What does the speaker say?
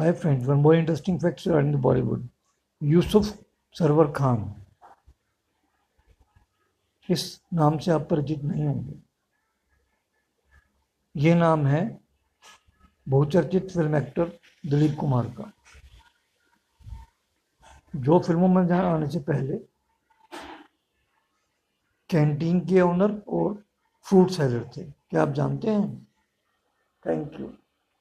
Hi friends, one more interesting fact regarding the Bollywood. Yusuf Sarwar Khan इस नाम से आप परिचित नहीं होंगे। ये नाम है बहुचर्चित फ़िल्म एक्टर दिलीप कुमार का। जो फ़िल्मों में जहाँ आने से पहले कैंटीन के ओनर और फ्रूट सेलर थे। क्या आप जानते हैं? Thank you